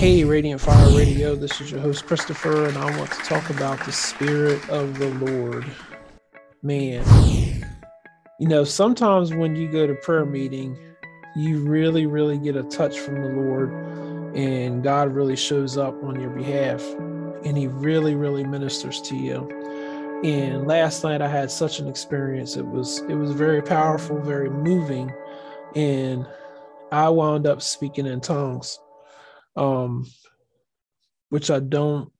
Hey, Radiant Fire Radio, this is your host, Christopher, and I want to talk about the Spirit of the Lord. Man, you know, sometimes when you go to prayer meeting, you really, really get a touch from the Lord, and God really shows up on your behalf, and He really, really ministers to you. And last night I had such an experience. It was it was very powerful, very moving, and I wound up speaking in tongues um, which I don't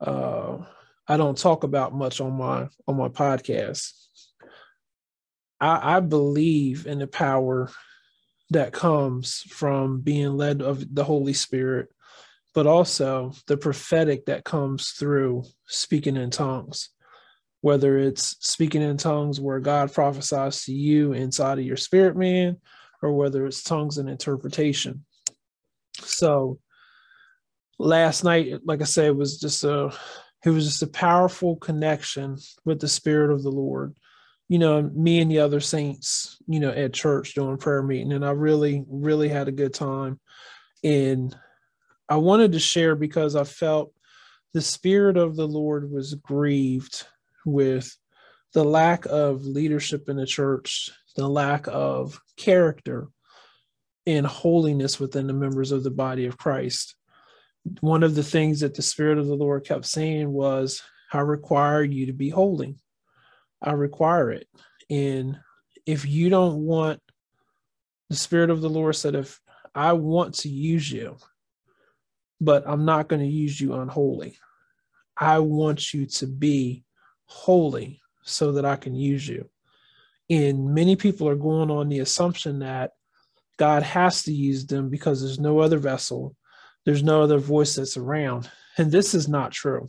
uh, I don't talk about much on my on my podcast. I, I believe in the power that comes from being led of the Holy Spirit, but also the prophetic that comes through speaking in tongues. Whether it's speaking in tongues where God prophesies to you inside of your spirit man, or whether it's tongues and interpretation. So last night, like I said, it was just a it was just a powerful connection with the Spirit of the Lord. You know, me and the other saints, you know, at church doing prayer meeting, and I really, really had a good time. And I wanted to share because I felt the Spirit of the Lord was grieved with the lack of leadership in the church, the lack of character and holiness within the members of the body of Christ. One of the things that the Spirit of the Lord kept saying was, I require you to be holy. I require it. And if you don't want, the Spirit of the Lord said, if I want to use you, but I'm not going to use you unholy. I want you to be holy so that I can use you. And many people are going on the assumption that God has to use them because there's no other vessel, there's no other voice that's around. And this is not true.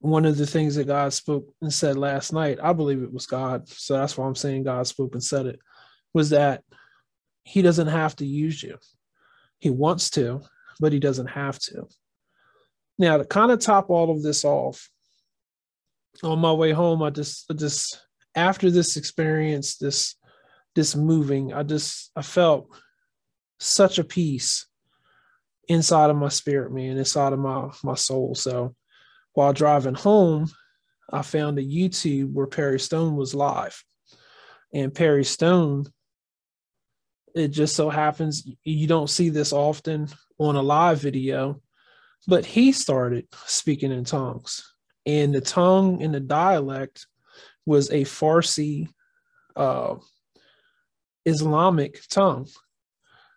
One of the things that God spoke and said last night, I believe it was God. So that's why I'm saying God spoke and said it, was that He doesn't have to use you. He wants to, but He doesn't have to. Now, to kind of top all of this off, on my way home, I just, I just after this experience, this this moving. I just I felt such a peace inside of my spirit, man, inside of my my soul. So while driving home, I found a YouTube where Perry Stone was live. And Perry Stone, it just so happens you don't see this often on a live video, but he started speaking in tongues. And the tongue and the dialect was a Farsi uh, Islamic tongue.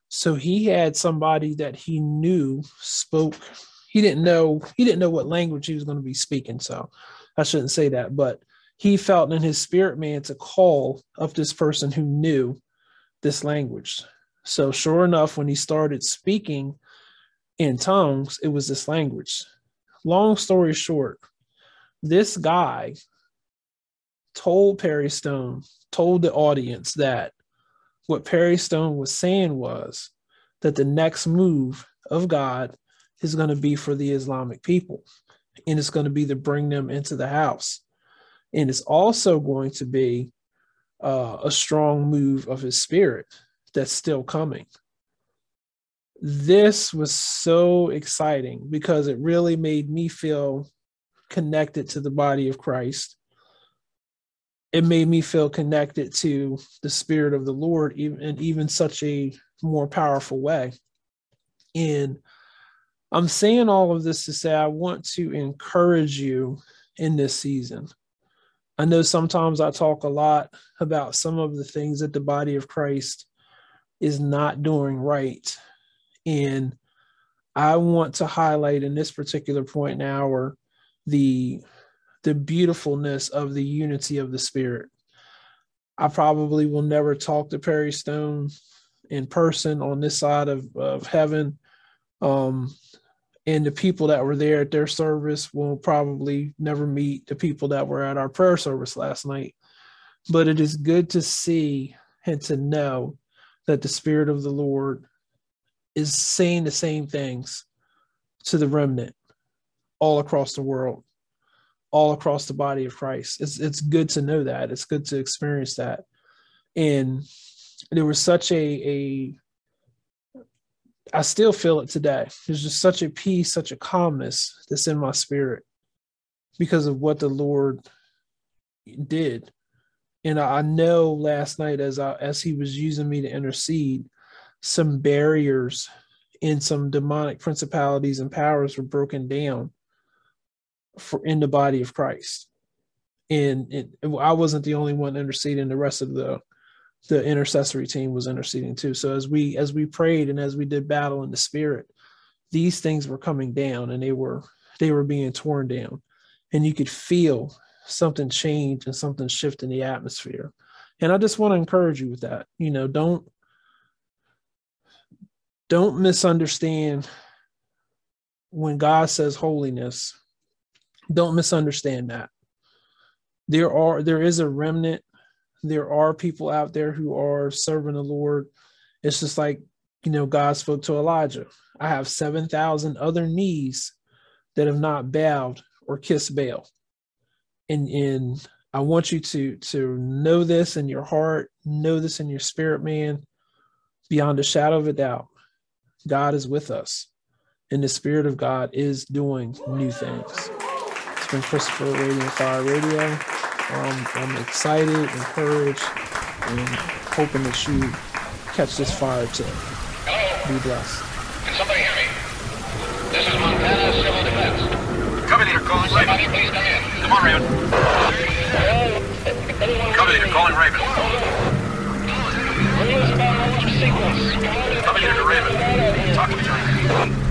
So he had somebody that he knew spoke. He didn't know he didn't know what language he was going to be speaking. So I shouldn't say that, but he felt in his spirit man to call of this person who knew this language. So sure enough, when he started speaking in tongues, it was this language. Long story short, this guy told Perry Stone, told the audience that what Perry Stone was saying was that the next move of God is going to be for the Islamic people, and it's going to be to bring them into the house. And it's also going to be uh, a strong move of his spirit that's still coming. This was so exciting because it really made me feel connected to the body of Christ it made me feel connected to the spirit of the lord even in even such a more powerful way. And i'm saying all of this to say i want to encourage you in this season. I know sometimes i talk a lot about some of the things that the body of christ is not doing right. And i want to highlight in this particular point now or the the beautifulness of the unity of the spirit. I probably will never talk to Perry Stone in person on this side of, of heaven. Um, and the people that were there at their service will probably never meet the people that were at our prayer service last night. But it is good to see and to know that the Spirit of the Lord is saying the same things to the remnant all across the world all across the body of Christ. It's it's good to know that. It's good to experience that. And there was such a a I still feel it today. There's just such a peace, such a calmness that's in my spirit because of what the Lord did. And I know last night as I, as he was using me to intercede, some barriers and some demonic principalities and powers were broken down for in the body of Christ. And it, I wasn't the only one interceding. The rest of the the intercessory team was interceding too. So as we as we prayed and as we did battle in the spirit, these things were coming down and they were they were being torn down. And you could feel something change and something shift in the atmosphere. And I just want to encourage you with that. You know, don't don't misunderstand when God says holiness. Don't misunderstand that. There are there is a remnant there are people out there who are serving the Lord. It's just like, you know, God spoke to Elijah. I have 7,000 other knees that have not bowed or kissed Baal. And, and I want you to, to know this in your heart, know this in your spirit, man, beyond a shadow of a doubt. God is with us, and the Spirit of God is doing new things. It's been Christopher Radiant Fire Radio. Um, I'm excited, encouraged, and hoping that you catch this fire too. Hello? Be blessed. Can somebody hear me? This is Montana Civil Defense. Cover leader calling Somebody Raven. please come in. Come on, Raven. Cover leader calling Raven. Cover leader to Raven. Talk to me, John.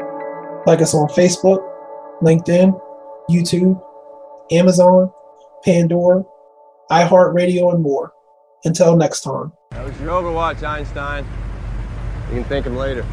Like us on Facebook, LinkedIn, YouTube, Amazon, Pandora, iHeartRadio, and more. Until next time. That was your Overwatch, Einstein. You can thank him later.